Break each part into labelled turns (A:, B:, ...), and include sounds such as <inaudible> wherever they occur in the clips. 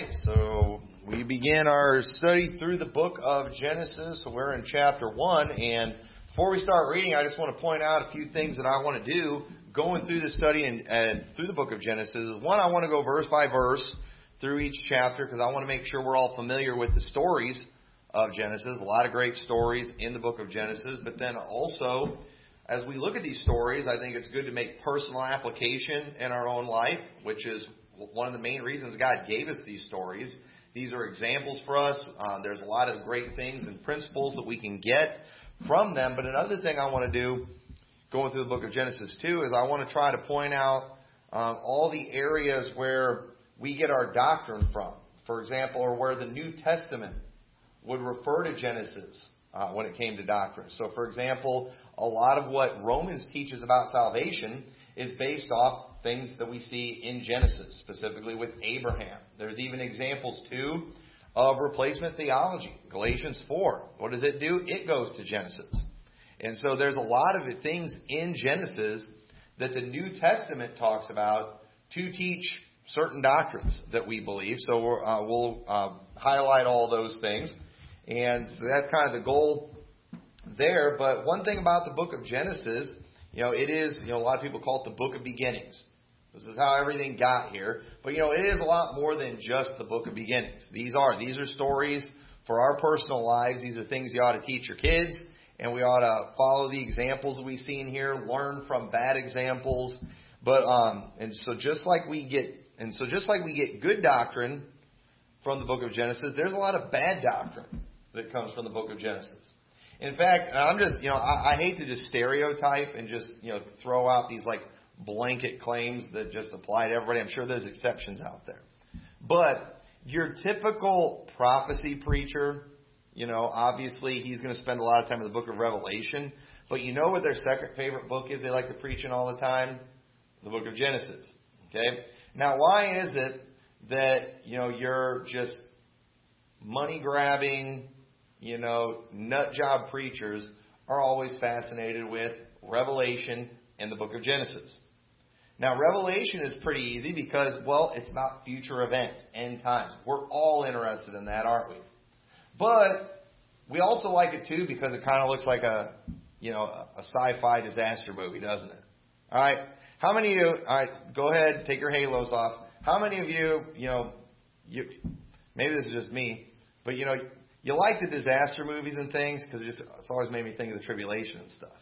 A: right, so we begin our study through the book of Genesis. We're in chapter 1, and before we start reading, I just want to point out a few things that I want to do going through the study and, and through the book of Genesis. One, I want to go verse by verse through each chapter because I want to make sure we're all familiar with the stories of Genesis. A lot of great stories in the book of Genesis, but then also, as we look at these stories, I think it's good to make personal application in our own life, which is one of the main reasons God gave us these stories. These are examples for us. Uh, there's a lot of great things and principles that we can get from them. But another thing I want to do, going through the book of Genesis too, is I want to try to point out um, all the areas where we get our doctrine from. For example, or where the New Testament would refer to Genesis uh, when it came to doctrine. So, for example, a lot of what Romans teaches about salvation is based off things that we see in Genesis, specifically with Abraham. There's even examples, too, of replacement theology. Galatians 4. What does it do? It goes to Genesis. And so there's a lot of things in Genesis that the New Testament talks about to teach certain doctrines that we believe. So uh, we'll uh, highlight all those things. And so that's kind of the goal there. But one thing about the book of Genesis you know, it is, you know, a lot of people call it the book of beginnings. This is how everything got here. But, you know, it is a lot more than just the book of beginnings. These are, these are stories for our personal lives. These are things you ought to teach your kids. And we ought to follow the examples we see in here, learn from bad examples. But, um, and so just like we get, and so just like we get good doctrine from the book of Genesis, there's a lot of bad doctrine that comes from the book of Genesis. In fact, I'm just, you know, I, I hate to just stereotype and just, you know, throw out these like blanket claims that just apply to everybody. I'm sure there's exceptions out there. But your typical prophecy preacher, you know, obviously he's going to spend a lot of time in the book of Revelation. But you know what their second favorite book is they like to preach in all the time? The book of Genesis. Okay? Now, why is it that, you know, you're just money grabbing, you know, nut job preachers are always fascinated with Revelation and the book of Genesis. Now, Revelation is pretty easy because, well, it's about future events, end times. We're all interested in that, aren't we? But we also like it too because it kind of looks like a, you know, a sci-fi disaster movie, doesn't it? All right. How many of you? All right, go ahead, take your halos off. How many of you, you know, you maybe this is just me, but you know, you like the disaster movies and things because just it's always made me think of the tribulation and stuff.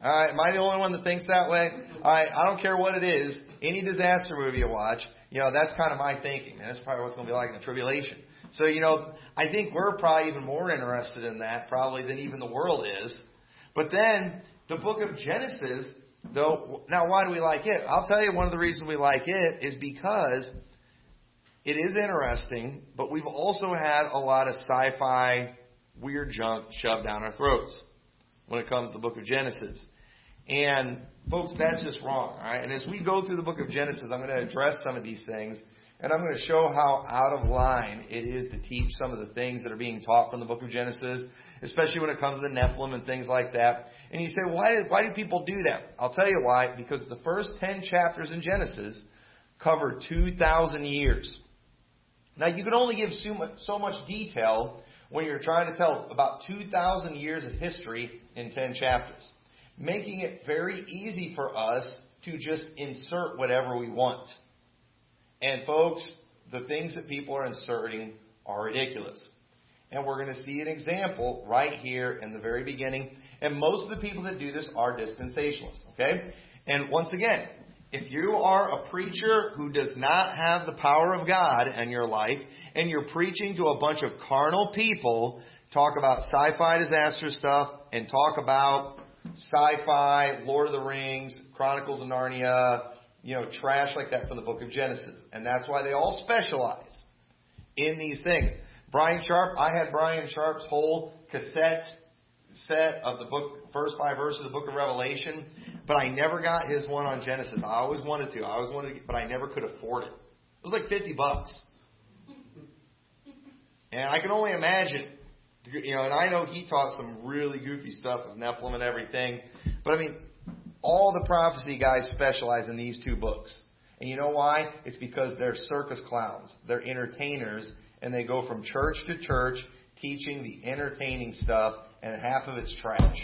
A: All right, am I the only one that thinks that way? All right, I don't care what it is. Any disaster movie you watch, you know, that's kind of my thinking. That's probably what's going to be like in the tribulation. So, you know, I think we're probably even more interested in that probably than even the world is. But then the book of Genesis, though, now why do we like it? I'll tell you one of the reasons we like it is because it is interesting, but we've also had a lot of sci-fi weird junk shoved down our throats when it comes to the book of Genesis. And folks, that's just wrong. All right? And as we go through the book of Genesis, I'm going to address some of these things, and I'm going to show how out of line it is to teach some of the things that are being taught from the book of Genesis, especially when it comes to the Nephilim and things like that. And you say, why do, why do people do that? I'll tell you why. Because the first 10 chapters in Genesis cover 2,000 years. Now, you can only give so much, so much detail when you're trying to tell about 2,000 years of history in 10 chapters, making it very easy for us to just insert whatever we want. And, folks, the things that people are inserting are ridiculous. And we're going to see an example right here in the very beginning. And most of the people that do this are dispensationalists, okay? And once again, if you are a preacher who does not have the power of God in your life, and you're preaching to a bunch of carnal people, talk about sci fi disaster stuff, and talk about sci fi, Lord of the Rings, Chronicles of Narnia, you know, trash like that from the book of Genesis. And that's why they all specialize in these things. Brian Sharp, I had Brian Sharp's whole cassette set of the book, first five verses of the book of Revelation, but I never got his one on Genesis. I always wanted to. I always wanted to, but I never could afford it. It was like 50 bucks. And I can only imagine, you know, and I know he taught some really goofy stuff with Nephilim and everything, but I mean, all the prophecy guys specialize in these two books. And you know why? It's because they're circus clowns. They're entertainers, and they go from church to church teaching the entertaining stuff, and half of it's trash.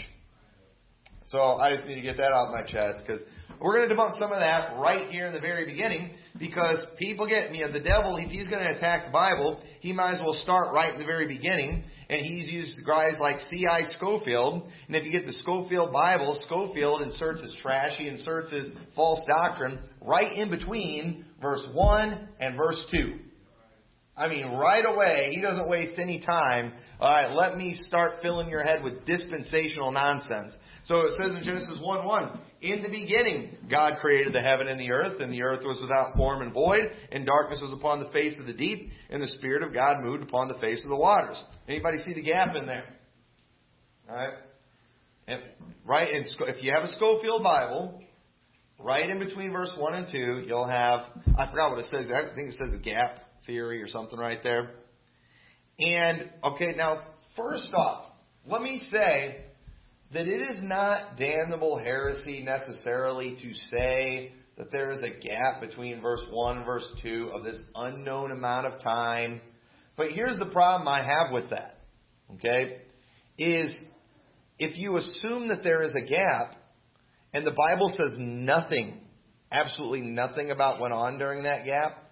A: So I just need to get that off my chest because we're going to debunk some of that right here in the very beginning because people get, you know, the devil, if he's going to attack the Bible, he might as well start right in the very beginning. And he's used guys like C.I. Scofield. And if you get the Scofield Bible, Scofield inserts his trash, he inserts his false doctrine right in between verse 1 and verse 2. I mean, right away, he doesn't waste any time. All right, let me start filling your head with dispensational nonsense. So it says in Genesis 1 1, in the beginning, God created the heaven and the earth, and the earth was without form and void, and darkness was upon the face of the deep, and the Spirit of God moved upon the face of the waters. Anybody see the gap in there? All right? And right if you have a Scofield Bible, right in between verse 1 and 2, you'll have, I forgot what it says, I think it says the gap theory or something right there. And, okay, now, first off, let me say that it is not damnable heresy necessarily to say that there is a gap between verse 1 and verse 2 of this unknown amount of time. But here's the problem I have with that. Okay? Is if you assume that there is a gap and the Bible says nothing, absolutely nothing about what went on during that gap,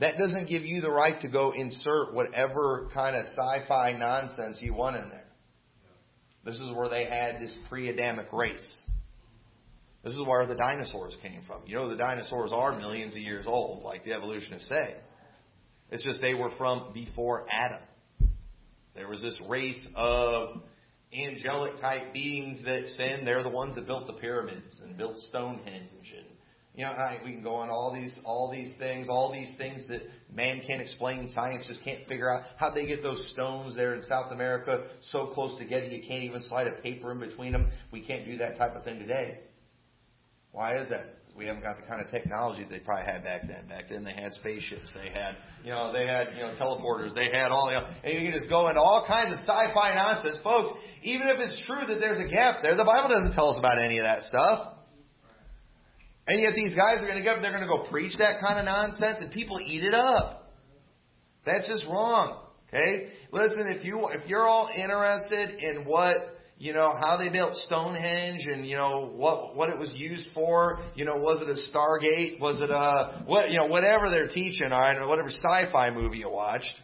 A: that doesn't give you the right to go insert whatever kind of sci-fi nonsense you want in there. This is where they had this pre-Adamic race. This is where the dinosaurs came from. You know, the dinosaurs are millions of years old, like the evolutionists say. It's just they were from before Adam. There was this race of angelic type beings that sinned. They're the ones that built the pyramids and built Stonehenge and you know, we can go on all these all these things, all these things that man can't explain, science just can't figure out how they get those stones there in South America so close together you can't even slide a paper in between them. We can't do that type of thing today. Why is that? we haven't got the kind of technology they probably had back then. Back then they had spaceships, they had, you know, they had, you know, teleporters, they had all, you know, and you can just go into all kinds of sci-fi nonsense. Folks, even if it's true that there's a gap there, the Bible doesn't tell us about any of that stuff. And yet these guys are going to go, they're going to go preach that kind of nonsense and people eat it up. That's just wrong. Okay? Listen, if you, if you're all interested in what, you know, how they built Stonehenge and, you know, what, what it was used for, you know, was it a Stargate? Was it a, what, you know, whatever they're teaching, alright, or whatever sci-fi movie you watched.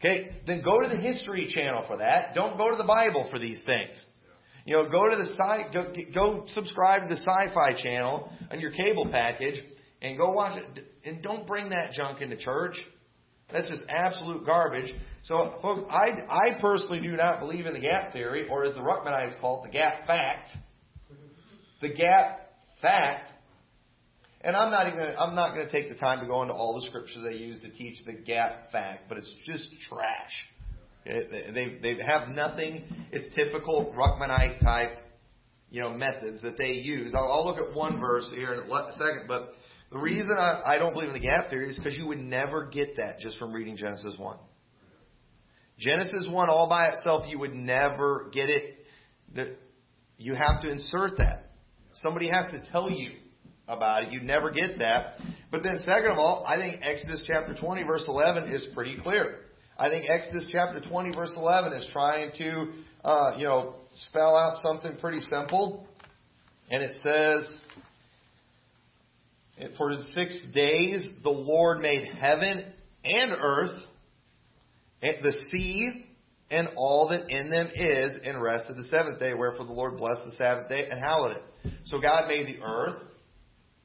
A: Okay? Then go to the History Channel for that. Don't go to the Bible for these things. You know, go to the site, go, go subscribe to the Sci-Fi channel on your cable package, and go watch it. And don't bring that junk into church. That's just absolute garbage. So, folks, I, I personally do not believe in the gap theory, or as the Ruckmanites call it, the gap fact. The gap fact. And I'm not even I'm not going to take the time to go into all the scriptures they use to teach the gap fact, but it's just trash. They, they have nothing. It's typical Ruckmanite type, you know, methods that they use. I'll, I'll look at one verse here in a second, but the reason I, I don't believe in the gap theory is because you would never get that just from reading Genesis 1. Genesis 1 all by itself, you would never get it. You have to insert that. Somebody has to tell you about it. You never get that. But then, second of all, I think Exodus chapter 20, verse 11 is pretty clear. I think Exodus chapter 20 verse 11 is trying to, uh, you know, spell out something pretty simple. And it says, for six days the Lord made heaven and earth, and the sea, and all that in them is, and rested the seventh day. Wherefore the Lord blessed the Sabbath day and hallowed it. So God made the earth,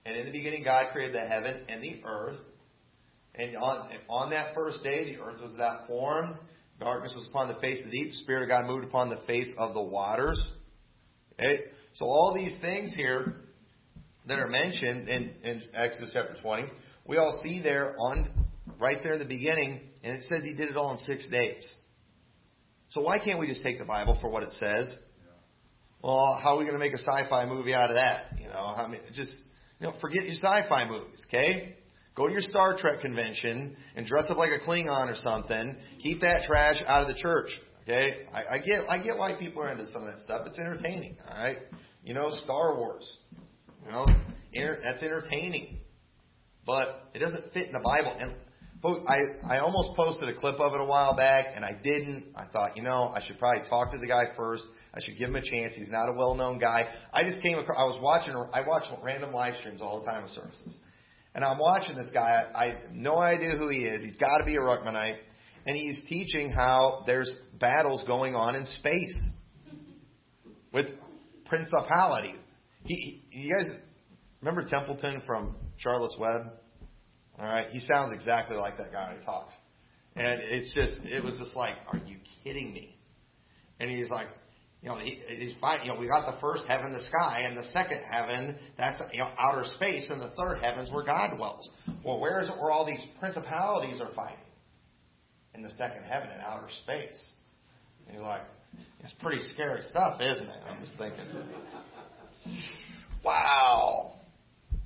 A: and in the beginning God created the heaven and the earth. And on, on that first day, the earth was without form. Darkness was upon the face of the deep. The Spirit of God moved upon the face of the waters. Okay? So all these things here that are mentioned in, in Exodus chapter 20, we all see there on right there in the beginning, and it says he did it all in six days. So why can't we just take the Bible for what it says? Well, how are we going to make a sci-fi movie out of that? You know, I mean, just you know, forget your sci-fi movies, okay? Go to your Star Trek convention and dress up like a Klingon or something. Keep that trash out of the church. Okay, I, I get I get why people are into some of that stuff. It's entertaining. All right, you know Star Wars. You know, that's entertaining. but it doesn't fit in the Bible. And folks, I, I almost posted a clip of it a while back, and I didn't. I thought, you know, I should probably talk to the guy first. I should give him a chance. He's not a well-known guy. I just came across. I was watching. I watch random live streams all the time of services, and I'm watching this guy. I, I have no idea who he is. He's got to be a Ruckmanite, and he's teaching how there's battles going on in space with principalities. He, you guys remember Templeton from Charlotte's Web? All right, he sounds exactly like that guy when he talks, and it's just, it was just like, are you kidding me? And he's like, you know, he, he's fine. You know, we got the first heaven, the sky, and the second heaven, that's you know outer space, and the third heaven's where God dwells. Well, where is it where all these principalities are fighting? In the second heaven, in outer space. And you're like, it's pretty scary stuff, isn't it? I'm just thinking. Wow.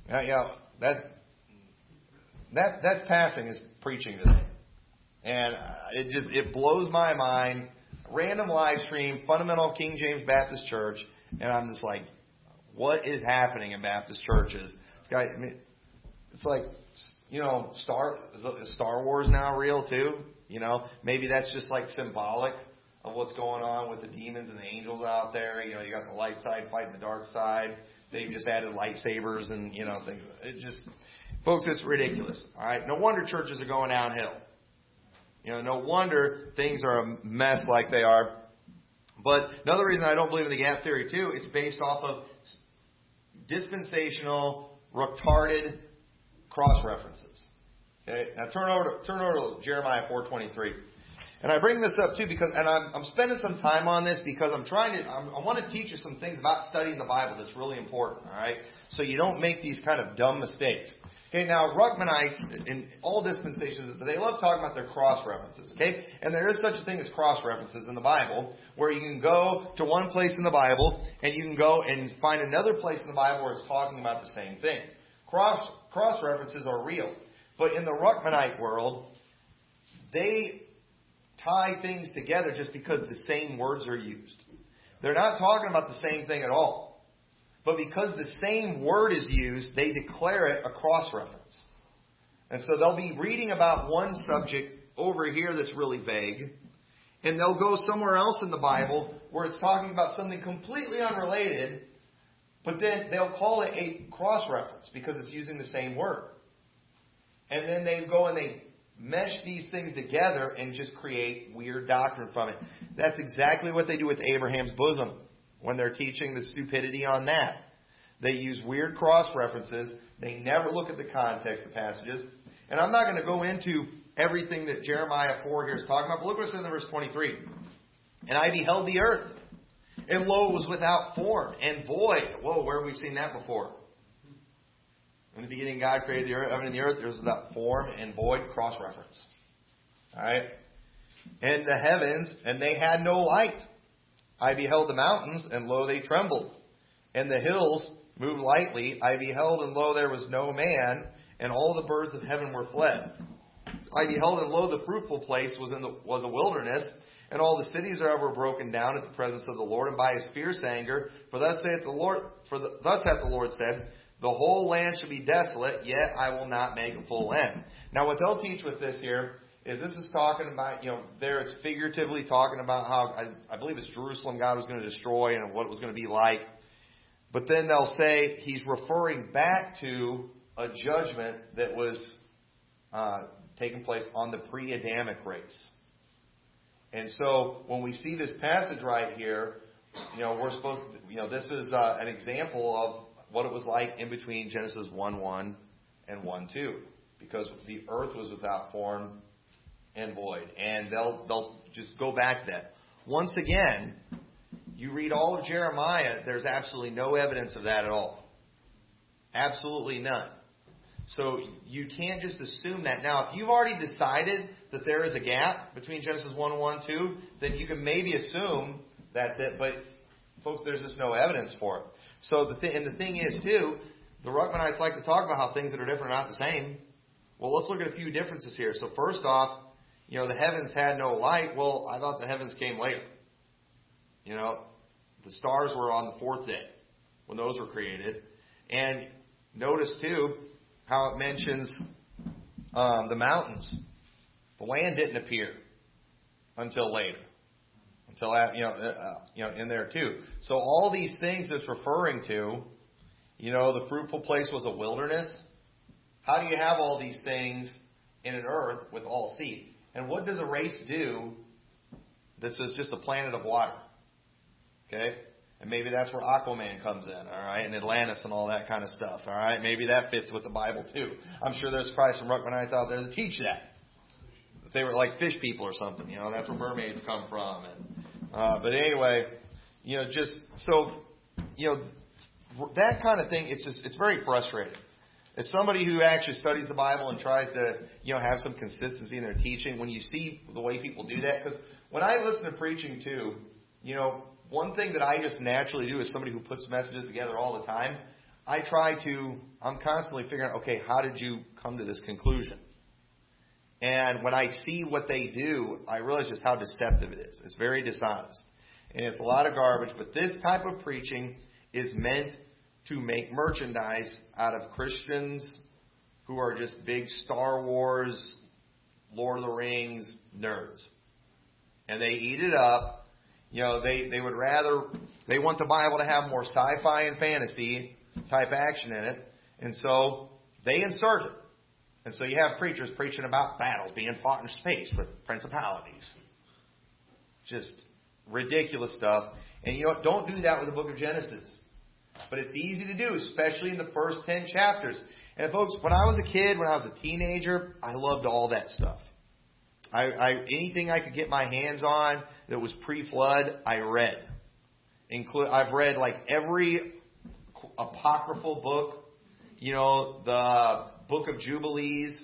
A: Yeah, yeah, that that that passing is preaching today, and uh, it just it blows my mind. Random live stream, fundamental King James Baptist Church, and I'm just like, what is happening in Baptist churches? This guy, I mean, it's like, you know, Star is Star Wars now real too? You know, maybe that's just like symbolic of what's going on with the demons and the angels out there. You know, you got the light side fighting the dark side. They've just added lightsabers and you know things. It just, folks, it's ridiculous. All right, no wonder churches are going downhill. You know, no wonder things are a mess like they are. But another reason I don't believe in the gap theory too, it's based off of dispensational, retarded cross references. Okay, now turn over to, turn over to Jeremiah 4:23. And I bring this up too because, and I'm, I'm spending some time on this because I'm trying to, I'm, I want to teach you some things about studying the Bible that's really important, alright? So you don't make these kind of dumb mistakes. Okay, now Ruckmanites in all dispensations, they love talking about their cross references, okay? And there is such a thing as cross references in the Bible, where you can go to one place in the Bible, and you can go and find another place in the Bible where it's talking about the same thing. Cross, cross references are real. But in the Ruckmanite world, they tie things together just because the same words are used. They're not talking about the same thing at all. But because the same word is used, they declare it a cross reference. And so they'll be reading about one subject over here that's really vague, and they'll go somewhere else in the Bible where it's talking about something completely unrelated, but then they'll call it a cross reference because it's using the same word. And then they go and they mesh these things together and just create weird doctrine from it. That's exactly what they do with Abraham's bosom when they're teaching the stupidity on that. They use weird cross references. They never look at the context of passages. And I'm not going to go into everything that Jeremiah 4 here is talking about, but look what it says in verse 23. And I beheld the earth, and lo, it was without form and void. Whoa, where have we seen that before? In the beginning, God created the earth, heaven and the earth. There's that form and void cross reference. All right? And the heavens, and they had no light. I beheld the mountains, and lo, they trembled. And the hills moved lightly. I beheld, and lo, there was no man, and all the birds of heaven were fled. I beheld, and lo, the fruitful place was in the, was a wilderness, and all the cities thereof were broken down at the presence of the Lord, and by his fierce anger. For thus saith the Lord, for the, thus hath the Lord said, the whole land shall be desolate, yet I will not make a full end. Now, what they'll teach with this here is this is talking about, you know, there it's figuratively talking about how, I, I believe it's Jerusalem God was going to destroy and what it was going to be like. But then they'll say he's referring back to a judgment that was uh, taking place on the pre Adamic race. And so when we see this passage right here, you know, we're supposed to, you know, this is uh, an example of what it was like in between Genesis 1 1 and 1 2. Because the earth was without form and void. And they'll, they'll just go back to that. Once again, you read all of Jeremiah, there's absolutely no evidence of that at all. Absolutely none. So you can't just assume that. Now, if you've already decided that there is a gap between Genesis 1 and 1 2, then you can maybe assume that's it. But, folks, there's just no evidence for it. So the th- and the thing is too, the Ruckmanites like to talk about how things that are different are not the same. Well, let's look at a few differences here. So first off, you know, the heavens had no light. Well, I thought the heavens came later. You know, the stars were on the fourth day when those were created. And notice too, how it mentions um, the mountains. The land didn't appear until later, until you know, uh, you know, in there too. So all these things that's referring to, you know, the fruitful place was a wilderness. How do you have all these things in an earth with all seed? And what does a race do that's just a planet of water? Okay? And maybe that's where Aquaman comes in, all right, and Atlantis and all that kind of stuff, all right. Maybe that fits with the Bible too. I'm sure there's probably some Ruckmanites out there that teach that. If they were like fish people or something, you know, that's where mermaids come from. And uh, but anyway, you know, just so you know that kind of thing. It's just it's very frustrating. As somebody who actually studies the Bible and tries to, you know, have some consistency in their teaching, when you see the way people do that, because when I listen to preaching too, you know, one thing that I just naturally do as somebody who puts messages together all the time, I try to, I'm constantly figuring out, okay, how did you come to this conclusion? And when I see what they do, I realize just how deceptive it is. It's very dishonest. And it's a lot of garbage, but this type of preaching is meant to make merchandise out of Christians who are just big Star Wars, Lord of the Rings nerds. And they eat it up you know, they, they would rather, they want the Bible to have more sci fi and fantasy type action in it. And so they insert it. And so you have preachers preaching about battles being fought in space with principalities. Just ridiculous stuff. And you know? Don't do that with the book of Genesis. But it's easy to do, especially in the first 10 chapters. And folks, when I was a kid, when I was a teenager, I loved all that stuff. I, I anything I could get my hands on that was pre-flood, I read. Include, I've read like every apocryphal book, you know, the Book of Jubilees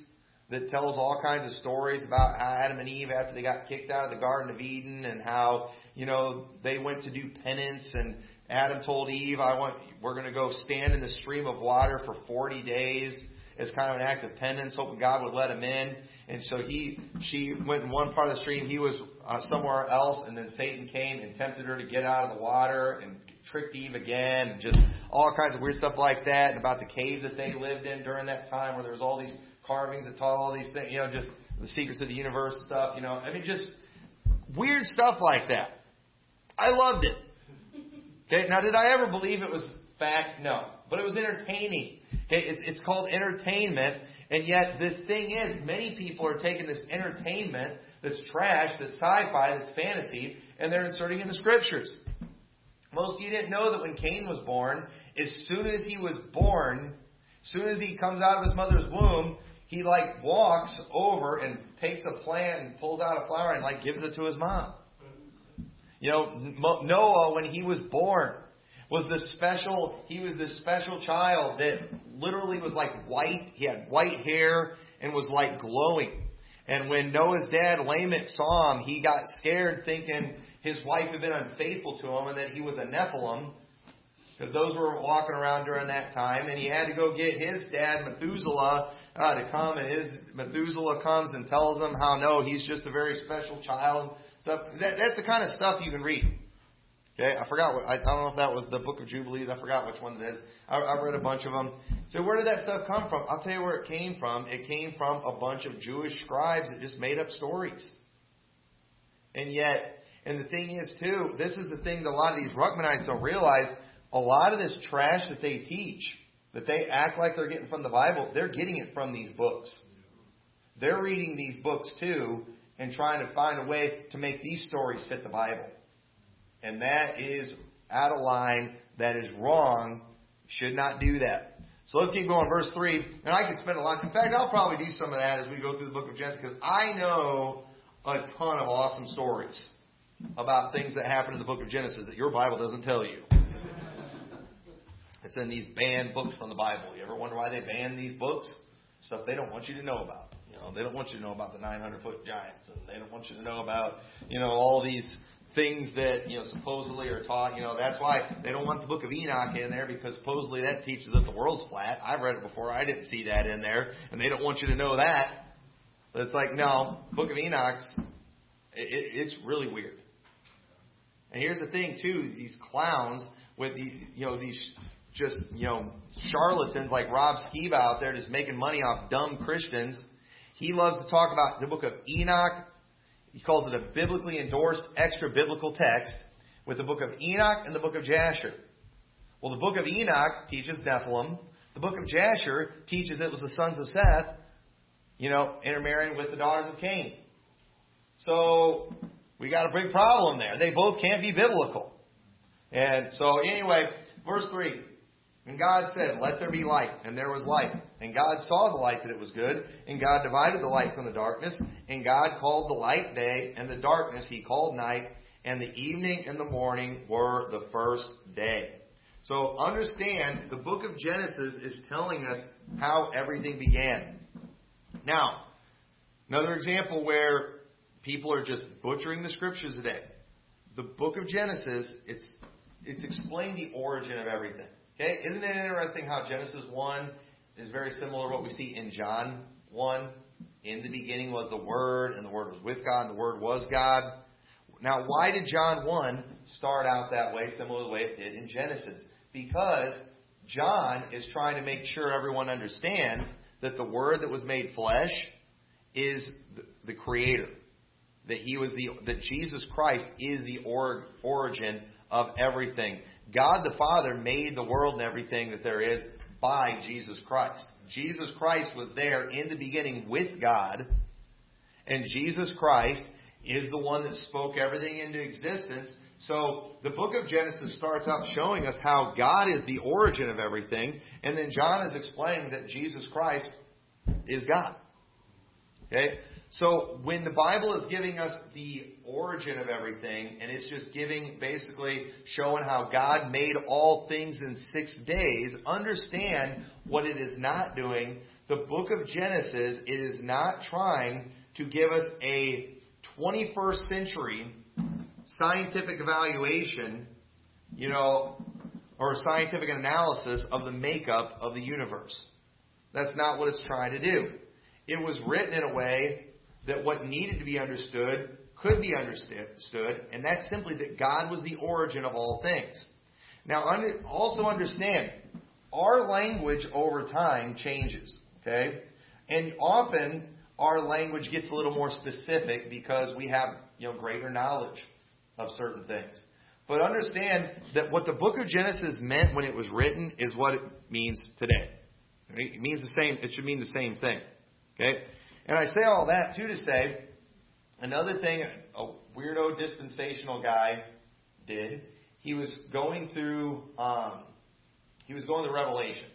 A: that tells all kinds of stories about Adam and Eve after they got kicked out of the Garden of Eden and how, you know, they went to do penance and Adam told Eve, I want, we're going to go stand in the stream of water for 40 days as kind of an act of penance, hoping God would let him in. And so he, she went in one part of the stream, he was uh, somewhere else, and then Satan came and tempted her to get out of the water and tricked Eve again, and just all kinds of weird stuff like that, and about the cave that they lived in during that time, where there was all these carvings that taught all these things, you know, just the secrets of the universe stuff, you know, I mean, just weird stuff like that. I loved it. Okay, now did I ever believe it was fact? No, but it was entertaining. Okay, it's it's called entertainment, and yet, this thing is, many people are taking this entertainment that's trash, that's sci fi, that's fantasy, and they're inserting it in the scriptures. Most of you didn't know that when Cain was born, as soon as he was born, as soon as he comes out of his mother's womb, he like walks over and takes a plant and pulls out a flower and like gives it to his mom. You know, Noah, when he was born, was the special, he was this special child that literally was like white. He had white hair and was like glowing. And when Noah's dad, Lamech, saw him, he got scared thinking his wife had been unfaithful to him and that he was a Nephilim. Because those were walking around during that time. And he had to go get his dad, Methuselah, uh, to come. And his Methuselah comes and tells him how, no, he's just a very special child. Stuff. That, that's the kind of stuff you can read. Okay, I forgot what I, I don't know if that was the Book of Jubilees. I forgot which one it is. I, I read a bunch of them. So where did that stuff come from? I'll tell you where it came from. It came from a bunch of Jewish scribes that just made up stories. And yet, and the thing is too, this is the thing that a lot of these Ruckmanites don't realize. A lot of this trash that they teach, that they act like they're getting from the Bible, they're getting it from these books. They're reading these books too and trying to find a way to make these stories fit the Bible. And that is out of line. That is wrong. Should not do that. So let's keep going. Verse 3. And I could spend a lot. In fact, I'll probably do some of that as we go through the book of Genesis because I know a ton of awesome stories about things that happen in the book of Genesis that your Bible doesn't tell you. It's in these banned books from the Bible. You ever wonder why they ban these books? Stuff they don't want you to know about. Know, they don't want you to know about the 900 foot giants, and they don't want you to know about, you know, all these things that you know supposedly are taught. You know that's why they don't want the Book of Enoch in there because supposedly that teaches that the world's flat. I've read it before. I didn't see that in there, and they don't want you to know that. But it's like no, Book of Enoch's it, it's really weird. And here's the thing too: these clowns with these you know these just, you know, charlatans like Rob Skiba out there just making money off dumb Christians. He loves to talk about the book of Enoch. He calls it a biblically endorsed extra biblical text with the book of Enoch and the book of Jasher. Well, the book of Enoch teaches Nephilim. The book of Jasher teaches it was the sons of Seth, you know, intermarrying with the daughters of Cain. So we got a big problem there. They both can't be biblical. And so anyway, verse 3. And God said, Let there be light. And there was light. And God saw the light that it was good. And God divided the light from the darkness. And God called the light day, and the darkness he called night. And the evening and the morning were the first day. So understand, the book of Genesis is telling us how everything began. Now, another example where people are just butchering the scriptures today. The book of Genesis, it's it's explained the origin of everything. Okay? Isn't it interesting how Genesis 1 is very similar to what we see in John 1? In the beginning was the Word, and the Word was with God, and the Word was God. Now, why did John 1 start out that way, similar to the way it did in Genesis? Because John is trying to make sure everyone understands that the Word that was made flesh is the Creator. That he was the that Jesus Christ is the or, origin of everything. God the Father made the world and everything that there is by Jesus Christ. Jesus Christ was there in the beginning with God, and Jesus Christ is the one that spoke everything into existence. So the book of Genesis starts out showing us how God is the origin of everything, and then John is explaining that Jesus Christ is God. Okay? So when the Bible is giving us the origin of everything, and it's just giving, basically showing how God made all things in six days, understand what it is not doing. The book of Genesis, it is not trying to give us a 21st century scientific evaluation, you know, or scientific analysis of the makeup of the universe. That's not what it's trying to do. It was written in a way that what needed to be understood could be understood, and that's simply that God was the origin of all things. Now, also understand, our language over time changes, okay? And often our language gets a little more specific because we have, you know, greater knowledge of certain things. But understand that what the book of Genesis meant when it was written is what it means today. It means the same, it should mean the same thing. Okay? And I say all that too to say another thing a weirdo dispensational guy did. He was going through um, he was going to Revelation,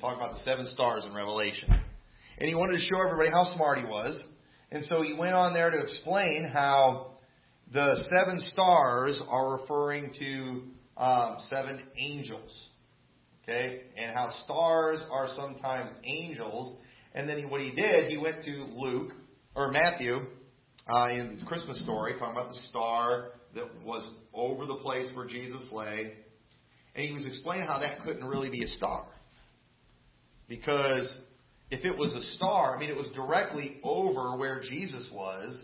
A: talking about the seven stars in Revelation, and he wanted to show everybody how smart he was. And so he went on there to explain how the seven stars are referring to um, seven angels. Okay? And how stars are sometimes angels, and then he, what he did, he went to Luke, or Matthew, uh, in the Christmas story, talking about the star that was over the place where Jesus lay. And he was explaining how that couldn't really be a star. Because if it was a star, I mean, it was directly over where Jesus was.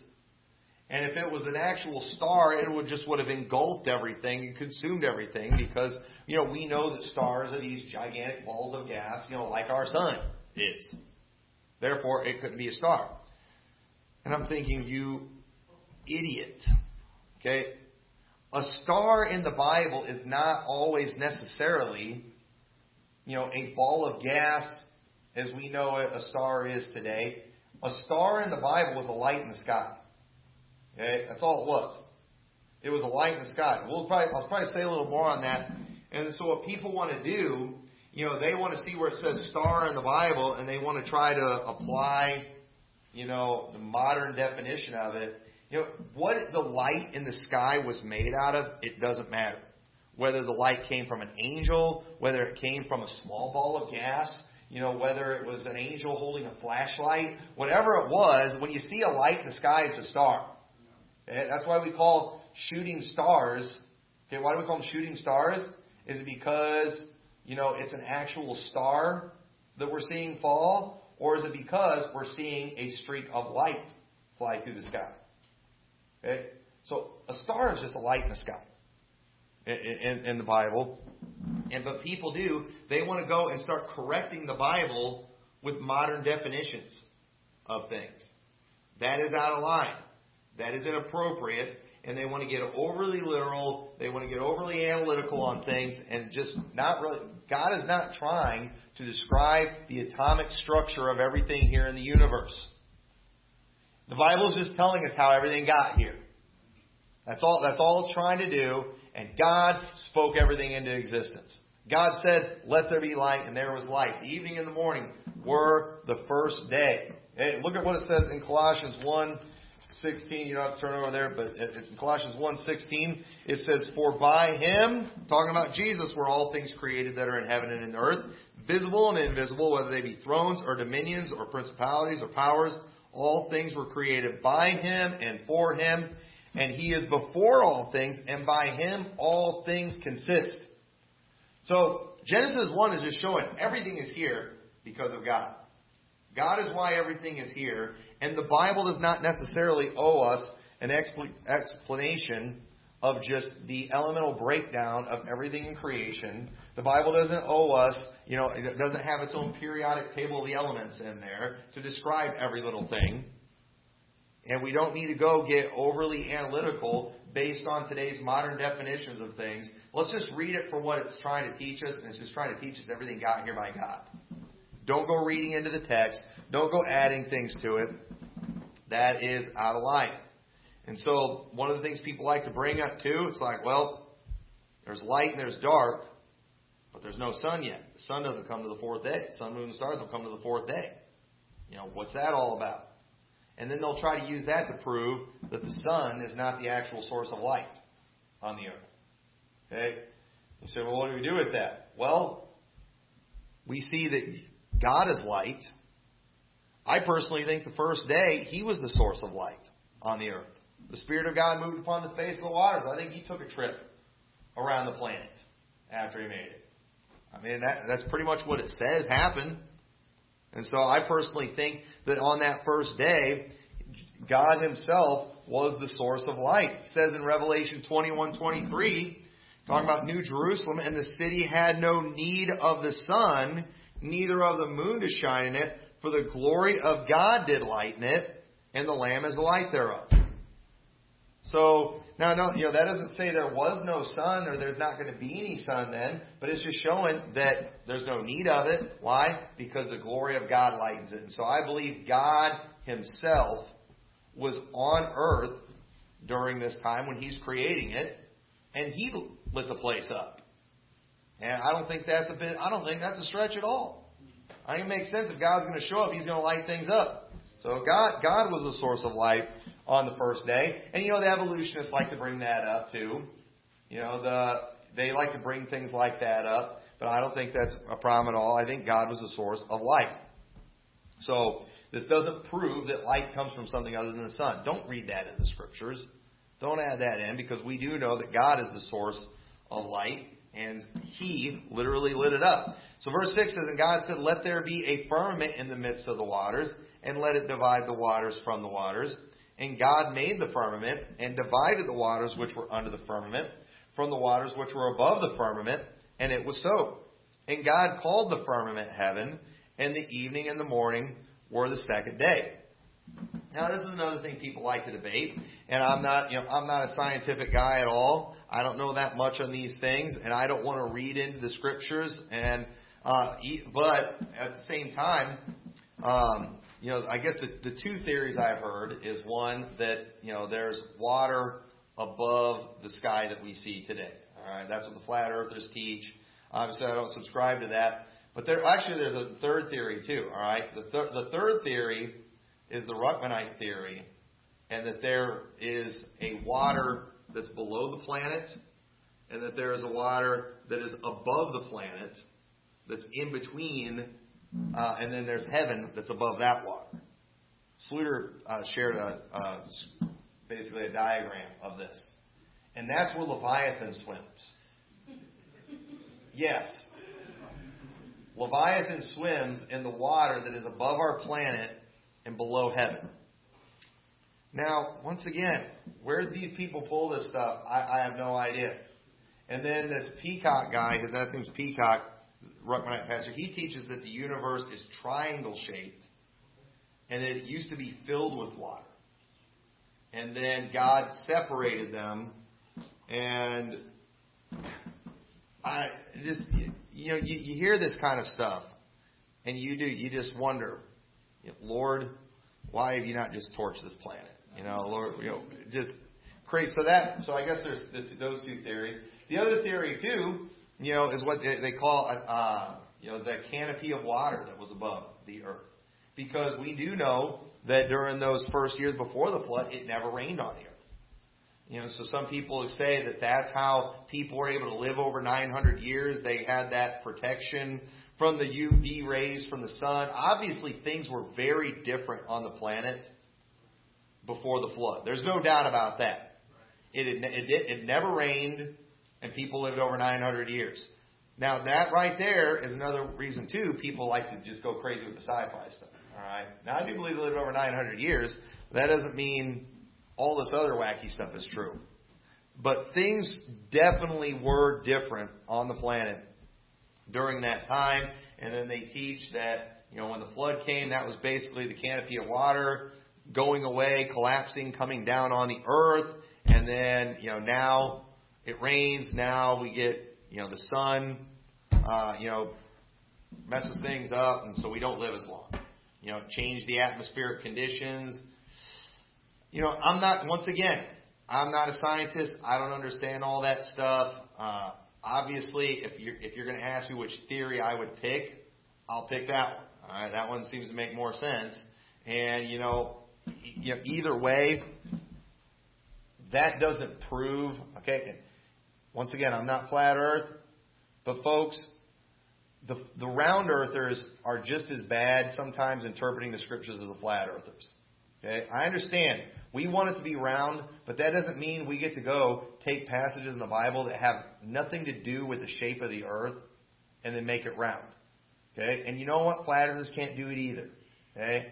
A: And if it was an actual star, it would just would have engulfed everything and consumed everything because, you know, we know that stars are these gigantic balls of gas, you know, like our sun is. Therefore, it couldn't be a star. And I'm thinking, you idiot. Okay? A star in the Bible is not always necessarily, you know, a ball of gas as we know a star is today. A star in the Bible was a light in the sky. Okay? That's all it was. It was a light in the sky. We'll probably, I'll probably say a little more on that. And so what people want to do you know, they want to see where it says star in the Bible and they want to try to apply, you know, the modern definition of it. You know, what the light in the sky was made out of, it doesn't matter. Whether the light came from an angel, whether it came from a small ball of gas, you know, whether it was an angel holding a flashlight, whatever it was, when you see a light in the sky, it's a star. Eh, that's why we call shooting stars. Okay, why do we call them shooting stars? Is it because you know, it's an actual star that we're seeing fall, or is it because we're seeing a streak of light fly through the sky? Okay? So a star is just a light in the sky in, in, in the Bible. And but people do, they want to go and start correcting the Bible with modern definitions of things. That is out of line. That is inappropriate. And they want to get overly literal. They want to get overly analytical on things and just not really. God is not trying to describe the atomic structure of everything here in the universe. The Bible is just telling us how everything got here. That's all, that's all it's trying to do. And God spoke everything into existence. God said, let there be light, and there was light. The evening and the morning were the first day. Hey, look at what it says in Colossians 1, 16. You don't have to turn over there, but in Colossians 1, 16, it says, For by him, talking about Jesus, were all things created that are in heaven and in earth, visible and invisible, whether they be thrones or dominions or principalities or powers. All things were created by him and for him, and he is before all things, and by him all things consist. So Genesis 1 is just showing everything is here because of God. God is why everything is here, and the Bible does not necessarily owe us an expl- explanation of just the elemental breakdown of everything in creation. The Bible doesn't owe us, you know, it doesn't have its own periodic table of the elements in there to describe every little thing. And we don't need to go get overly analytical based on today's modern definitions of things. Let's just read it for what it's trying to teach us, and it's just trying to teach us everything got here by God. Don't go reading into the text. Don't go adding things to it. That is out of line. And so, one of the things people like to bring up too, it's like, well, there's light and there's dark, but there's no sun yet. The sun doesn't come to the fourth day. Sun, moon, and stars will come to the fourth day. You know, what's that all about? And then they'll try to use that to prove that the sun is not the actual source of light on the earth. Okay? You say, well, what do we do with that? Well, we see that God is light. I personally think the first day, He was the source of light on the earth. The Spirit of God moved upon the face of the waters. I think He took a trip around the planet after He made it. I mean, that, that's pretty much what it says happened. And so I personally think that on that first day, God Himself was the source of light. It says in Revelation 21 23, talking about New Jerusalem, and the city had no need of the sun, neither of the moon to shine in it, for the glory of God did lighten it, and the Lamb is the light thereof. So now, no, you know that doesn't say there was no sun or there's not going to be any sun then, but it's just showing that there's no need of it. Why? Because the glory of God lightens it. And so I believe God Himself was on earth during this time when He's creating it, and He lit the place up. And I don't think that's a bit. I don't think that's a stretch at all. I think it makes sense if God's going to show up, He's going to light things up. So God, God was the source of light on the first day. And you know, the evolutionists like to bring that up too. You know, the they like to bring things like that up, but I don't think that's a problem at all. I think God was the source of light. So this doesn't prove that light comes from something other than the sun. Don't read that in the scriptures. Don't add that in because we do know that God is the source of light and He literally lit it up. So verse 6 says, And God said, Let there be a firmament in the midst of the waters, and let it divide the waters from the waters. And God made the firmament and divided the waters which were under the firmament from the waters which were above the firmament, and it was so. And God called the firmament heaven, and the evening and the morning were the second day. Now, this is another thing people like to debate, and I'm not, you know, I'm not a scientific guy at all. I don't know that much on these things, and I don't want to read into the scriptures. And uh, but at the same time, um, you know, I guess the, the two theories I've heard is one that you know there's water above the sky that we see today. All right, that's what the flat earthers teach. Obviously, I don't subscribe to that. But there actually there's a third theory too. All right, the thir- the third theory is the Ruckmanite theory, and that there is a water that's below the planet, and that there is a water that is above the planet, that's in between uh, and then there's heaven that's above that water. Sluter uh, shared a, uh, basically a diagram of this. And that's where Leviathan swims. Yes. Leviathan swims in the water that is above our planet and below heaven. Now, once again, where these people pull this stuff, I, I have no idea. And then this Peacock guy, his last name's Peacock, Ruckmanite pastor, he teaches that the universe is triangle shaped and that it used to be filled with water. And then God separated them and I just you know you, you hear this kind of stuff and you do you just wonder, Lord, why have you not just torched this planet? You know, Lord, you know, just crazy. So that so I guess there's the, those two theories. The other theory too you know, is what they call, uh, you know, the canopy of water that was above the earth. Because we do know that during those first years before the flood, it never rained on the earth. You know, so some people say that that's how people were able to live over 900 years. They had that protection from the UV rays from the sun. Obviously, things were very different on the planet before the flood. There's no doubt about that. It, it, it, it never rained and people lived over 900 years. Now that right there is another reason too. People like to just go crazy with the sci-fi stuff. All right. Now I do believe they lived over 900 years. That doesn't mean all this other wacky stuff is true. But things definitely were different on the planet during that time. And then they teach that you know when the flood came, that was basically the canopy of water going away, collapsing, coming down on the earth. And then you know now it rains now. We get you know the sun, uh, you know, messes things up, and so we don't live as long. You know, change the atmospheric conditions. You know, I'm not. Once again, I'm not a scientist. I don't understand all that stuff. Uh, obviously, if you're if you're going to ask me which theory I would pick, I'll pick that one. All right, that one seems to make more sense. And you know, you know, either way, that doesn't prove. Okay, once again, I'm not flat earth, but folks, the, the round earthers are just as bad sometimes interpreting the scriptures as the flat earthers. Okay? I understand. We want it to be round, but that doesn't mean we get to go take passages in the Bible that have nothing to do with the shape of the earth and then make it round. Okay? And you know what? Flat earthers can't do it either. Okay?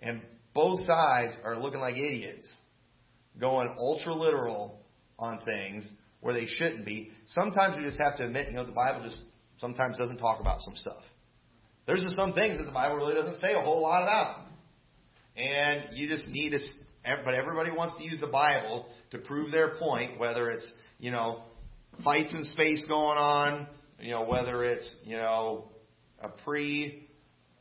A: And both sides are looking like idiots, going ultra literal on things where they shouldn't be. Sometimes we just have to admit, you know, the Bible just sometimes doesn't talk about some stuff. There's just some things that the Bible really doesn't say a whole lot about. And you just need to, but everybody wants to use the Bible to prove their point, whether it's, you know, fights in space going on, you know, whether it's, you know, a pre,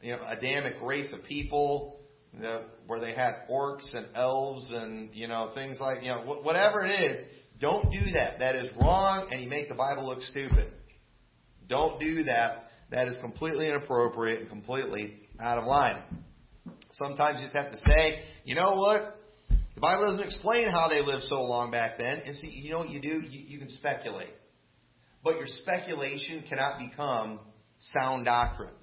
A: you know, Adamic race of people, the, where they had orcs and elves and, you know, things like, you know, whatever it is, don't do that. That is wrong, and you make the Bible look stupid. Don't do that. That is completely inappropriate and completely out of line. Sometimes you just have to say, you know what? The Bible doesn't explain how they lived so long back then. And so, you know what you do? You, you can speculate. But your speculation cannot become sound doctrine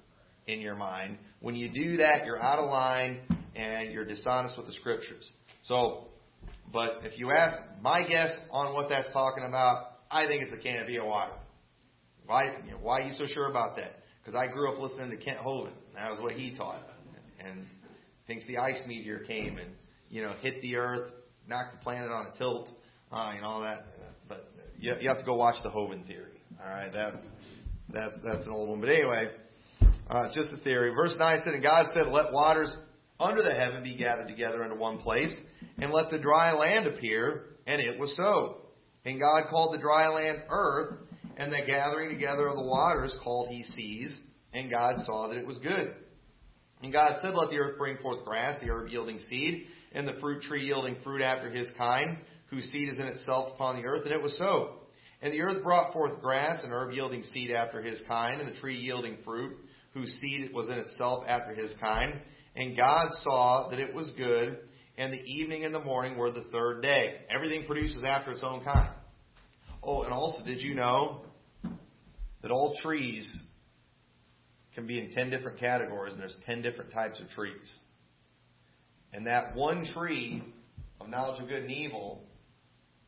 A: in your mind. When you do that, you're out of line and you're dishonest with the Scriptures. So, but if you ask my guess on what that's talking about, I think it's a canopy of beer water. Why, you know, why are you so sure about that? Because I grew up listening to Kent Hovind. That was what he taught. And thinks the ice meteor came and, you know, hit the earth, knocked the planet on a tilt, uh, and all that. But you, you have to go watch the Hovind theory. All right, that that's that's an old one. But anyway, uh, it's just a theory. Verse nine said, "And God said, Let waters under the heaven be gathered together into one place, and let the dry land appear. And it was so. And God called the dry land earth, and the gathering together of the waters called he seas. And God saw that it was good. And God said, Let the earth bring forth grass, the herb yielding seed, and the fruit tree yielding fruit after his kind, whose seed is in itself upon the earth. And it was so. And the earth brought forth grass, and herb yielding seed after his kind, and the tree yielding fruit, whose seed was in itself after his kind. And God saw that it was good, and the evening and the morning were the third day. Everything produces after its own kind. Oh, and also, did you know that all trees can be in 10 different categories, and there's 10 different types of trees? And that one tree of knowledge of good and evil,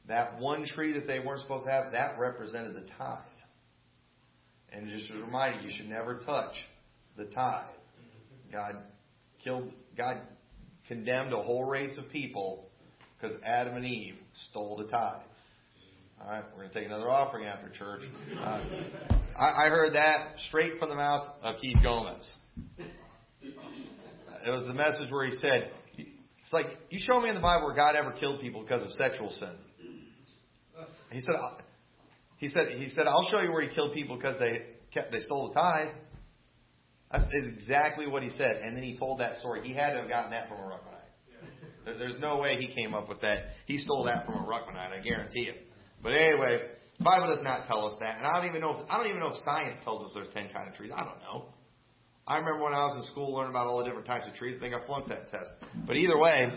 A: that one tree that they weren't supposed to have, that represented the tithe. And just a reminder, you should never touch the tithe. God killed, God condemned a whole race of people because Adam and Eve stole the tithe. All right, we're going to take another offering after church. Uh, I, I heard that straight from the mouth of Keith Gomez. It was the message where he said, "It's like you show me in the Bible where God ever killed people because of sexual sin." He said, "He said he said I'll show you where he killed people because they kept they stole the tithe." That's exactly what he said, and then he told that story. He had to have gotten that from a Ruckmanite. There's no way he came up with that. He stole that from a Ruckmanite, I guarantee you. But anyway, the Bible does not tell us that, and I don't even know. If, I don't even know if science tells us there's ten kind of trees. I don't know. I remember when I was in school learning about all the different types of trees. I think I flunked that test. But either way,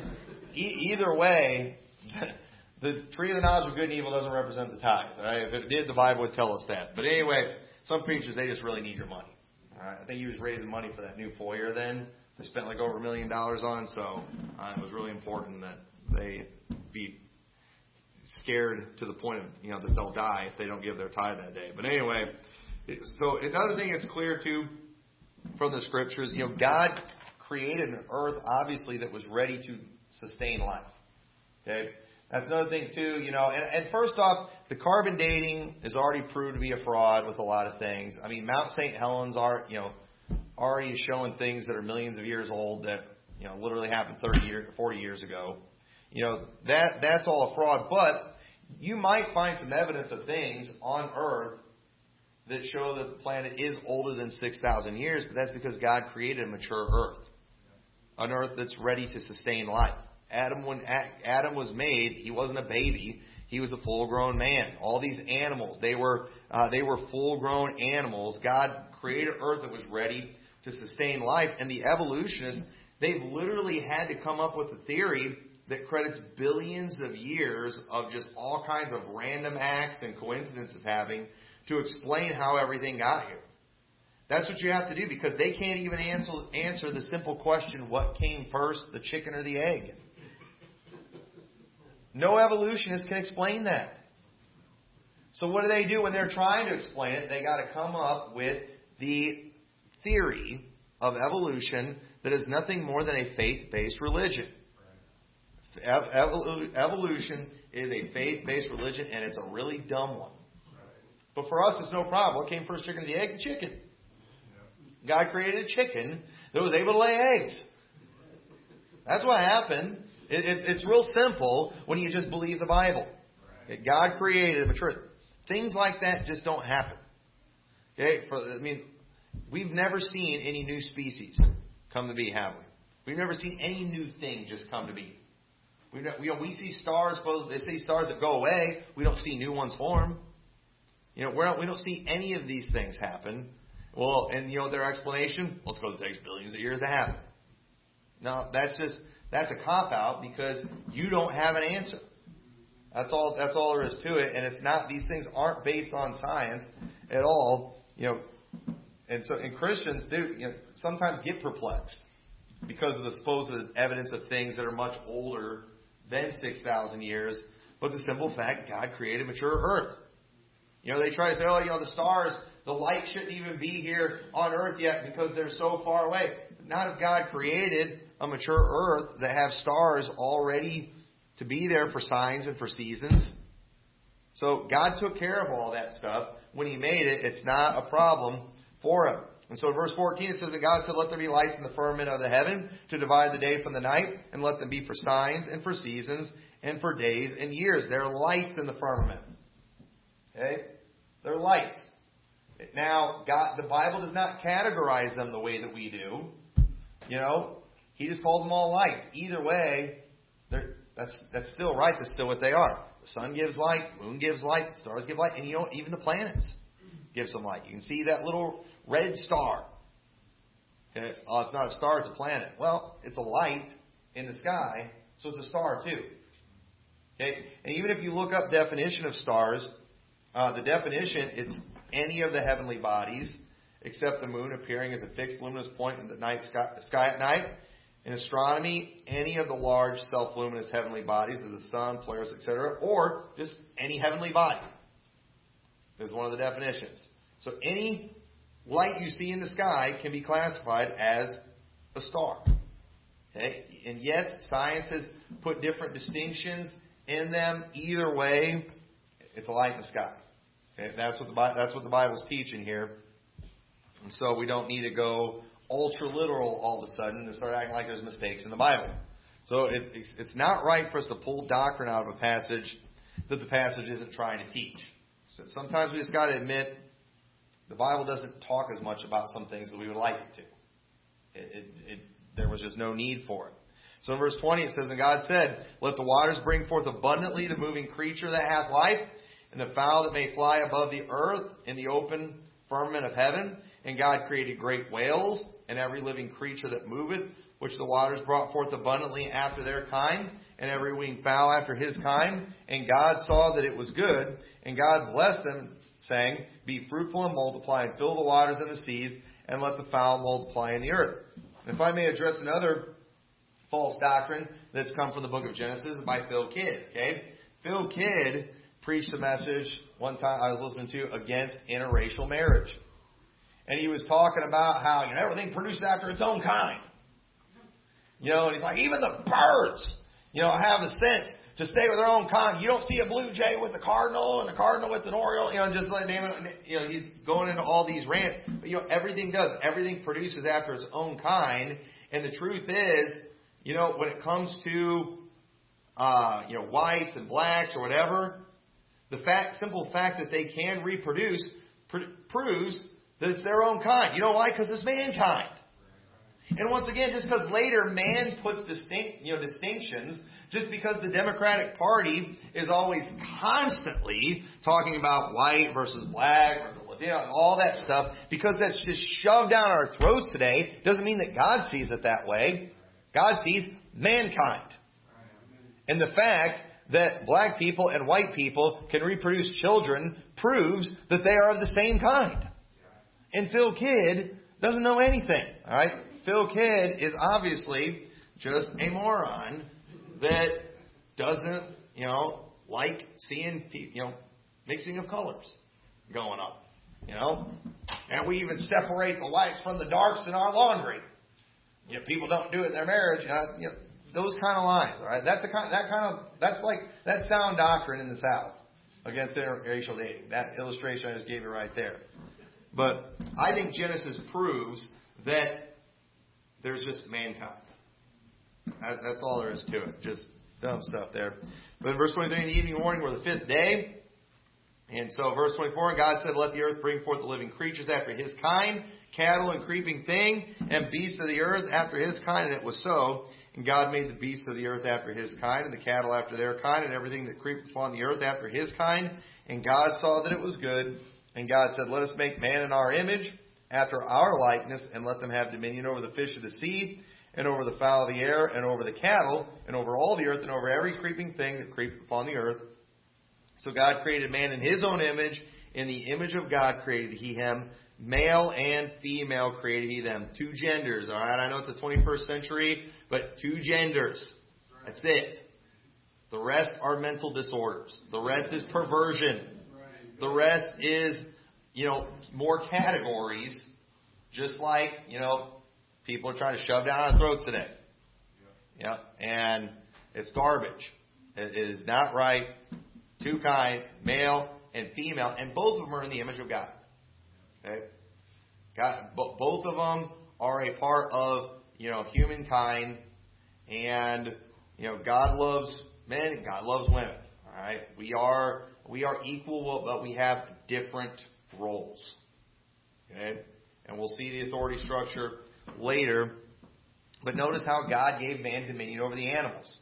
A: e- either way, <laughs> the tree of the knowledge of good and evil doesn't represent the tithe. Right? If it did, the Bible would tell us that. But anyway, some preachers they just really need your money. I think he was raising money for that new foyer. Then they spent like over a million dollars on, so uh, it was really important that they be scared to the point of you know that they'll die if they don't give their tithe that day. But anyway, so another thing that's clear too from the scriptures, you know, God created an earth obviously that was ready to sustain life. Okay, that's another thing too. You know, and, and first off, the carbon dating is already proved to be a fraud with a lot of things. I mean, Mount St. Helens are you know already showing things that are millions of years old that you know literally happened 30 years, 40 years ago. You know, that that's all a fraud, but you might find some evidence of things on Earth that show that the planet is older than 6,000 years, but that's because God created a mature Earth. An Earth that's ready to sustain life. Adam, when Adam was made, he wasn't a baby. He was a full-grown man. All these animals, they were uh, they were full-grown animals. God created Earth that was ready to sustain life, and the evolutionists, they've literally had to come up with a theory that credits billions of years of just all kinds of random acts and coincidences having to explain how everything got here. That's what you have to do because they can't even answer, answer the simple question what came first, the chicken or the egg? No evolutionist can explain that. So what do they do when they're trying to explain it? They got to come up with the theory of evolution that is nothing more than a faith-based religion. Evolution is a faith-based religion, and it's a really dumb one. But for us, it's no problem. What came first, chicken or the egg? The chicken. God created a chicken that was able to lay eggs. That's what happened. It, it, it's real simple when you just believe the Bible. God created a mature. Things like that just don't happen. Okay, for, I mean, we've never seen any new species come to be, have we? We've never seen any new thing just come to be. We, we, we see stars, they see stars that go away. We don't see new ones form. You know, we're not, we don't see any of these things happen. Well, and you know their explanation? Well, it's because it takes billions of years to happen. No, that's just that's a cop out because you don't have an answer. That's all. That's all there is to it, and it's not. These things aren't based on science at all. You know, and so and Christians do you know, sometimes get perplexed because of the supposed evidence of things that are much older than six thousand years. But the simple fact, God created mature Earth. You know, they try to say, oh, you know, the stars, the light shouldn't even be here on earth yet because they're so far away. Not if God created a mature earth that have stars already to be there for signs and for seasons. So God took care of all that stuff. When He made it, it's not a problem for Him. And so verse 14 it says that God said, Let there be lights in the firmament of the heaven to divide the day from the night, and let them be for signs and for seasons and for days and years. There are lights in the firmament. Okay? They're lights. Now, God, the Bible does not categorize them the way that we do. You know, He just calls them all lights. Either way, that's that's still right. That's still what they are. The sun gives light, moon gives light, stars give light, and you know even the planets give some light. You can see that little red star. Okay? Oh, it's not a star; it's a planet. Well, it's a light in the sky, so it's a star too. Okay, and even if you look up definition of stars, uh, the definition, it's any of the heavenly bodies except the moon appearing as a fixed luminous point in the night sky, sky at night. In astronomy, any of the large self-luminous heavenly bodies of the sun, Polaris, etc., or just any heavenly body is one of the definitions. So any light you see in the sky can be classified as a star. Okay? And yes, science has put different distinctions in them. Either way, It's a light in the sky. Okay? That's what the that's what the Bible's teaching here. And so we don't need to go ultra literal all of a sudden and start acting like there's mistakes in the Bible. So it, it's, it's not right for us to pull doctrine out of a passage that the passage isn't trying to teach. So sometimes we just got to admit the Bible doesn't talk as much about some things as we would like it to. It, it, it, there was just no need for it. So in verse 20 it says, And God said, Let the waters bring forth abundantly the moving creature that hath life, and the fowl that may fly above the earth in the open firmament of heaven. And God created great whales and every living creature that moveth, which the waters brought forth abundantly after their kind, and every winged fowl after his kind. And God saw that it was good, and God blessed them, saying, Be fruitful and multiply, and fill the waters and the seas, and let the fowl multiply in the earth. And if I may address another false doctrine that's come from the book of Genesis by Phil Kidd. Okay, Phil Kidd preached a message one time I was listening to against interracial marriage, and he was talking about how you know everything produces after its own kind. You know, and he's like even the birds, you know, have the sense to stay with their own kind. You don't see a blue jay with a cardinal and a cardinal with an oriole. You know, just like it. You know, he's going into all these rants. But you know, everything does. Everything produces after its own kind. And the truth is, you know, when it comes to, uh, you know, whites and blacks or whatever, the fact, simple fact that they can reproduce pr- proves that it's their own kind. You know why? Because it's mankind. And once again, just because later man puts distinct, you know, distinctions, just because the Democratic Party is always constantly talking about white versus black versus Latino and all that stuff, because that's just shoved down our throats today, doesn't mean that God sees it that way. God sees mankind. And the fact that black people and white people can reproduce children proves that they are of the same kind. And Phil Kidd doesn't know anything. All right? Phil Kidd is obviously just a moron that doesn't, you know, like seeing, you know, mixing of colors going on. You know? And we even separate the lights from the darks in our laundry. You know, people don't do it in their marriage. Uh, you know, those kind of lines, all right? That's the kind, that kind of, that's like, that's sound doctrine in the South against interracial dating. That illustration I just gave you right there. But I think Genesis proves that there's just mankind. That, that's all there is to it. Just dumb stuff there. But in verse 23, in the evening morning were the fifth day. And so, verse 24, God said, Let the earth bring forth the living creatures after his kind, cattle and creeping thing, and beasts of the earth after his kind. And it was so. And God made the beasts of the earth after his kind, and the cattle after their kind, and everything that creepeth upon the earth after his kind. And God saw that it was good. And God said, Let us make man in our image, after our likeness, and let them have dominion over the fish of the sea, and over the fowl of the air, and over the cattle, and over all the earth, and over every creeping thing that creepeth upon the earth. So God created man in his own image. In the image of God created he him. Male and female created he them. Two genders, alright? I know it's the 21st century, but two genders. That's it. The rest are mental disorders. The rest is perversion. The rest is, you know, more categories, just like, you know, people are trying to shove down our throats today. Yeah. And it's garbage. It is not right. Two kind, male and female, and both of them are in the image of God. Okay? God, both of them are a part of, you know, humankind, and, you know, God loves men and God loves women. All right? We are, we are equal, but we have different roles. Okay? And we'll see the authority structure later. But notice how God gave man dominion over the animals.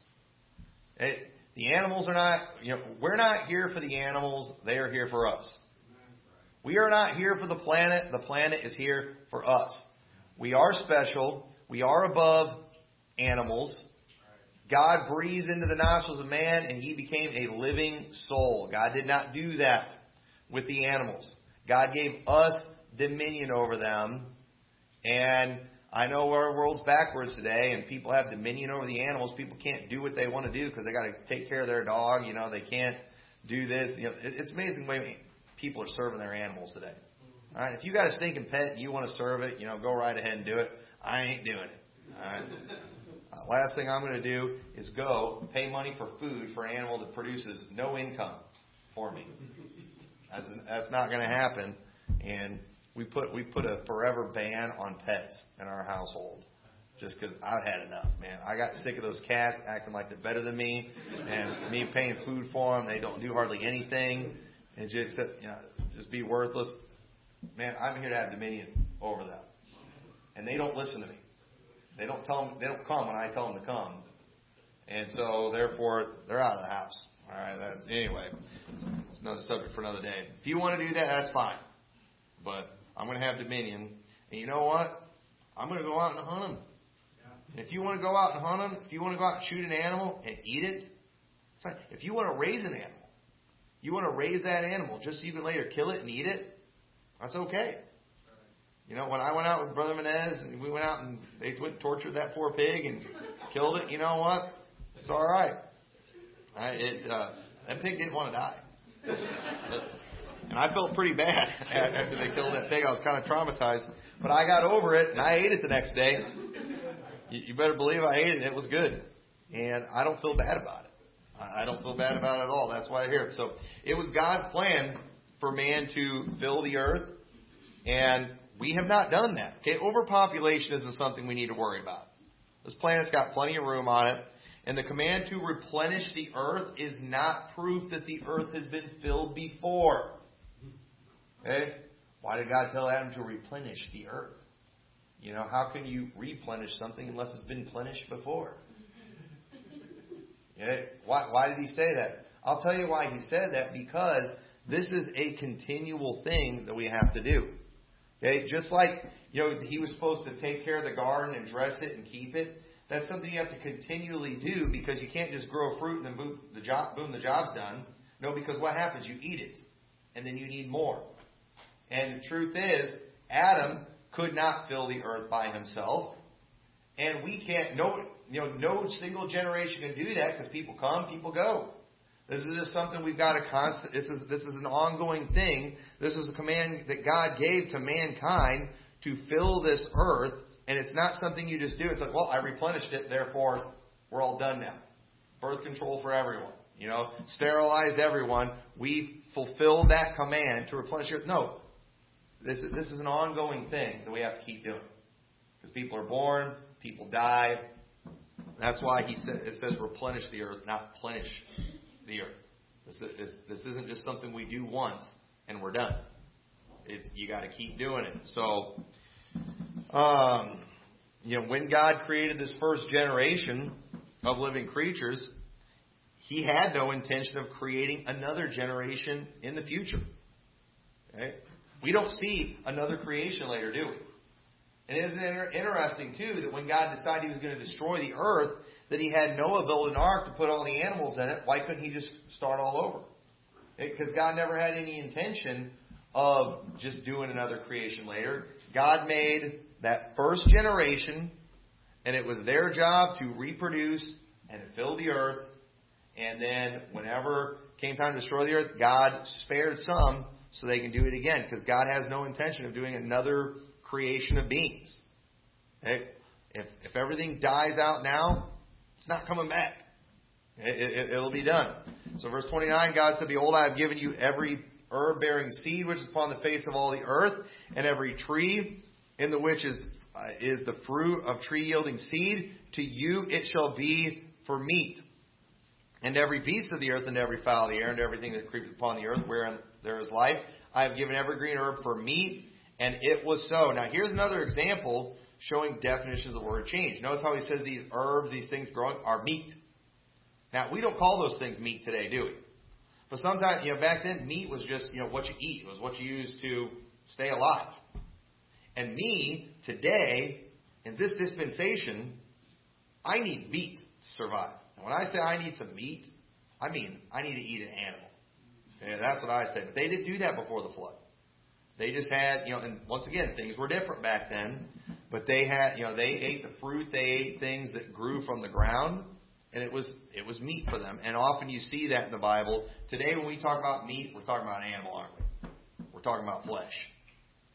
A: It, the animals are not, you know, we're not here for the animals, they are here for us. We are not here for the planet, the planet is here for us. We are special, we are above animals. God breathed into the nostrils of man and he became a living soul. God did not do that with the animals. God gave us dominion over them. And I know our world's backwards today, and people have dominion over the animals. People can't do what they want to do because they got to take care of their dog. You know, they can't do this. You know, it's amazing the way people are serving their animals today. All right, if you got a stinking pet and you want to serve it, you know, go right ahead and do it. I ain't doing it. All right. Last thing I'm going to do is go pay money for food for an animal that produces no income for me. That's, that's not going to happen. And we put we put a forever ban on pets in our household just because I've had enough, man. I got sick of those cats acting like they're better than me, and me paying food for them. They don't do hardly anything, and just you know, just be worthless. Man, I'm here to have dominion over them, and they don't listen to me. They don't tell them. They don't come when I tell them to come, and so therefore they're out of the house. All right. That's, anyway, it's another subject for another day. If you want to do that, that's fine. But I'm going to have dominion, and you know what? I'm going to go out and hunt them. If you want to go out and hunt them, if you want to go out and shoot an animal and eat it, it's fine. If you want to raise an animal, you want to raise that animal just so you can later kill it and eat it, that's okay. You know, when I went out with Brother Menez and we went out and they went and tortured that poor pig and killed it, you know what? It's all right. I, it, uh, that pig didn't want to die. and I felt pretty bad <laughs> after they killed that pig. I was kind of traumatized. But I got over it and I ate it the next day. You, you better believe I ate it and it was good. And I don't feel bad about it. I don't feel bad about it at all. That's why I hear it. So it was God's plan for man to fill the earth, and we have not done that. Okay, overpopulation isn't something we need to worry about. This planet's got plenty of room on it, and the command to replenish the earth is not proof that the earth has been filled before. Okay? Why did God tell Adam to replenish the earth? You know, how can you replenish something unless it's been plenished before? Yeah, why, why did he say that? I'll tell you why he said that because this is a continual thing that we have to do. Okay, just like you know he was supposed to take care of the garden and dress it and keep it. That's something you have to continually do because you can't just grow fruit and then boom, the job, boom, the job's done. No, because what happens? You eat it, and then you need more. And the truth is, Adam could not fill the earth by himself, and we can't. No, you know, no single generation can do that because people come, people go. This is just something we've got to constant. This is this is an ongoing thing. This is a command that God gave to mankind to fill this earth and it's not something you just do. It's like, well, I replenished it, therefore we're all done now. Birth control for everyone. You know, sterilize everyone. We fulfilled that command to replenish your. No, this is, this is an ongoing thing that we have to keep doing because people are born, people die. That's why he said it says replenish the earth, not plenish the earth. This, this, this isn't just something we do once and we're done. It's you got to keep doing it. So um, you know, when God created this first generation of living creatures, He had no intention of creating another generation in the future. Okay? We don't see another creation later, do we? And isn't it interesting, too, that when God decided He was going to destroy the earth, that He had Noah build an ark to put all the animals in it? Why couldn't He just start all over? Because God never had any intention of just doing another creation later. God made that first generation, and it was their job to reproduce and fill the earth. And then, whenever came time to destroy the earth, God spared some so they can do it again, because God has no intention of doing another creation of beings. If if everything dies out now, it's not coming back. It, will it, be done. So, verse 29, God said, Behold, I have given you every herb bearing seed which is upon the face of all the earth, and every tree in the which is, uh, is the fruit of tree yielding seed, to you it shall be for meat. And every beast of the earth, and every fowl of the air, and everything that creepeth upon the earth, wherein there is life, I have given every green herb for meat, and it was so. Now, here's another example showing definitions of the word change. Notice how he says these herbs, these things growing, are meat. Now, we don't call those things meat today, do we? But sometimes, you know, back then, meat was just, you know, what you eat. It was what you used to stay alive. And me, today, in this dispensation, I need meat to survive. And when I say I need some meat, I mean I need to eat an animal. And that's what I say. But they didn't do that before the flood. They just had, you know, and once again, things were different back then. But they had, you know, they ate the fruit, they ate things that grew from the ground, and it was it was meat for them. And often you see that in the Bible. Today, when we talk about meat, we're talking about animal, aren't we? We're talking about flesh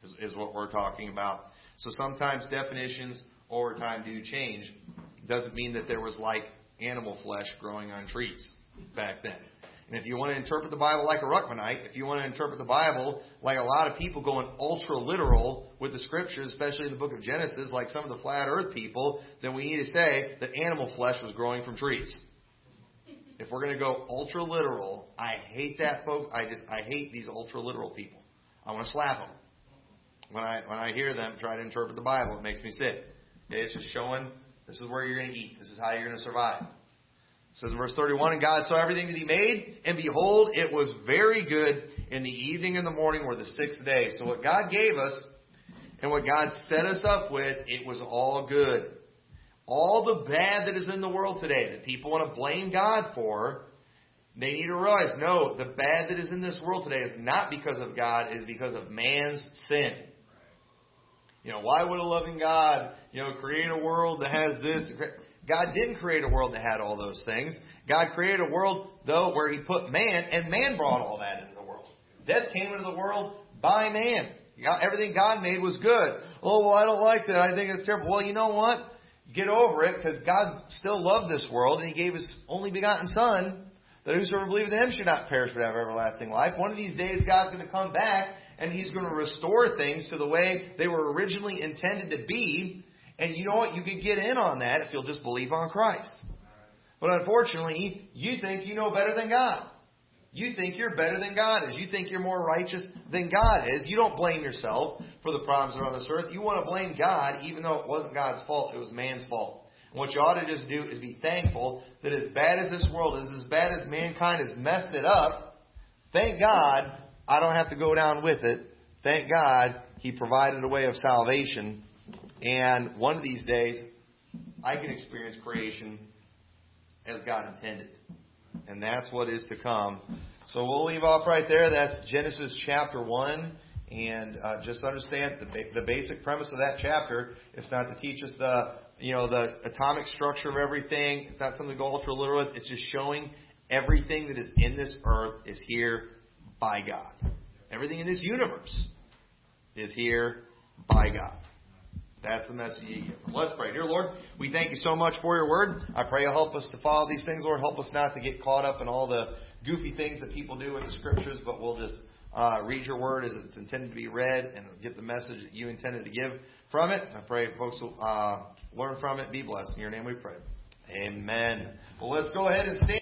A: is, is what we're talking about. So sometimes definitions over time do change. Doesn't mean that there was like animal flesh growing on trees back then. And if you want to interpret the Bible like a Ruckmanite, if you want to interpret the Bible like a lot of people going ultra literal with the scriptures, especially the book of Genesis, like some of the flat earth people, then we need to say that animal flesh was growing from trees. If we're going to go ultra literal, I hate that, folks. I just I hate these ultra literal people. I want to slap them when I when I hear them try to interpret the Bible. It makes me sick. It's just showing this is where you're going to eat. This is how you're going to survive. It says in verse 31, And God saw everything that He made, and behold, it was very good in the evening and the morning were the sixth day. So what God gave us and what God set us up with, it was all good. All the bad that is in the world today that people want to blame God for, they need to realize, no, the bad that is in this world today is not because of God, it is because of man's sin. You know, why would a loving God, you know, create a world that has this? God didn't create a world that had all those things. God created a world, though, where He put man, and man brought all that into the world. Death came into the world by man. Everything God made was good. Oh, well, I don't like that. I think it's terrible. Well, you know what? Get over it, because God still loved this world, and He gave His only begotten Son, that whosoever believes in Him should not perish but have everlasting life. One of these days, God's going to come back, and He's going to restore things to the way they were originally intended to be. And you know what? You can get in on that if you'll just believe on Christ. But unfortunately, you think you know better than God. You think you're better than God is. You think you're more righteous than God is. You don't blame yourself for the problems on this earth. You want to blame God, even though it wasn't God's fault, it was man's fault. And what you ought to just do is be thankful that as bad as this world is, as bad as mankind has messed it up, thank God I don't have to go down with it. Thank God He provided a way of salvation. And one of these days, I can experience creation as God intended. And that's what is to come. So we'll leave off right there. That's Genesis chapter 1. And uh, just understand the, ba- the basic premise of that chapter. It's not to teach us the you know the atomic structure of everything. It's not something to go ultra literal. It's just showing everything that is in this earth is here by God. Everything in this universe is here by God. That's the message you get. Let's pray. Dear Lord, we thank you so much for your word. I pray you'll help us to follow these things, Lord. Help us not to get caught up in all the goofy things that people do with the scriptures, but we'll just uh, read your word as it's intended to be read and get the message that you intended to give from it. I pray folks will uh, learn from it, be blessed. In your name we pray. Amen. Well, let's go ahead and stand.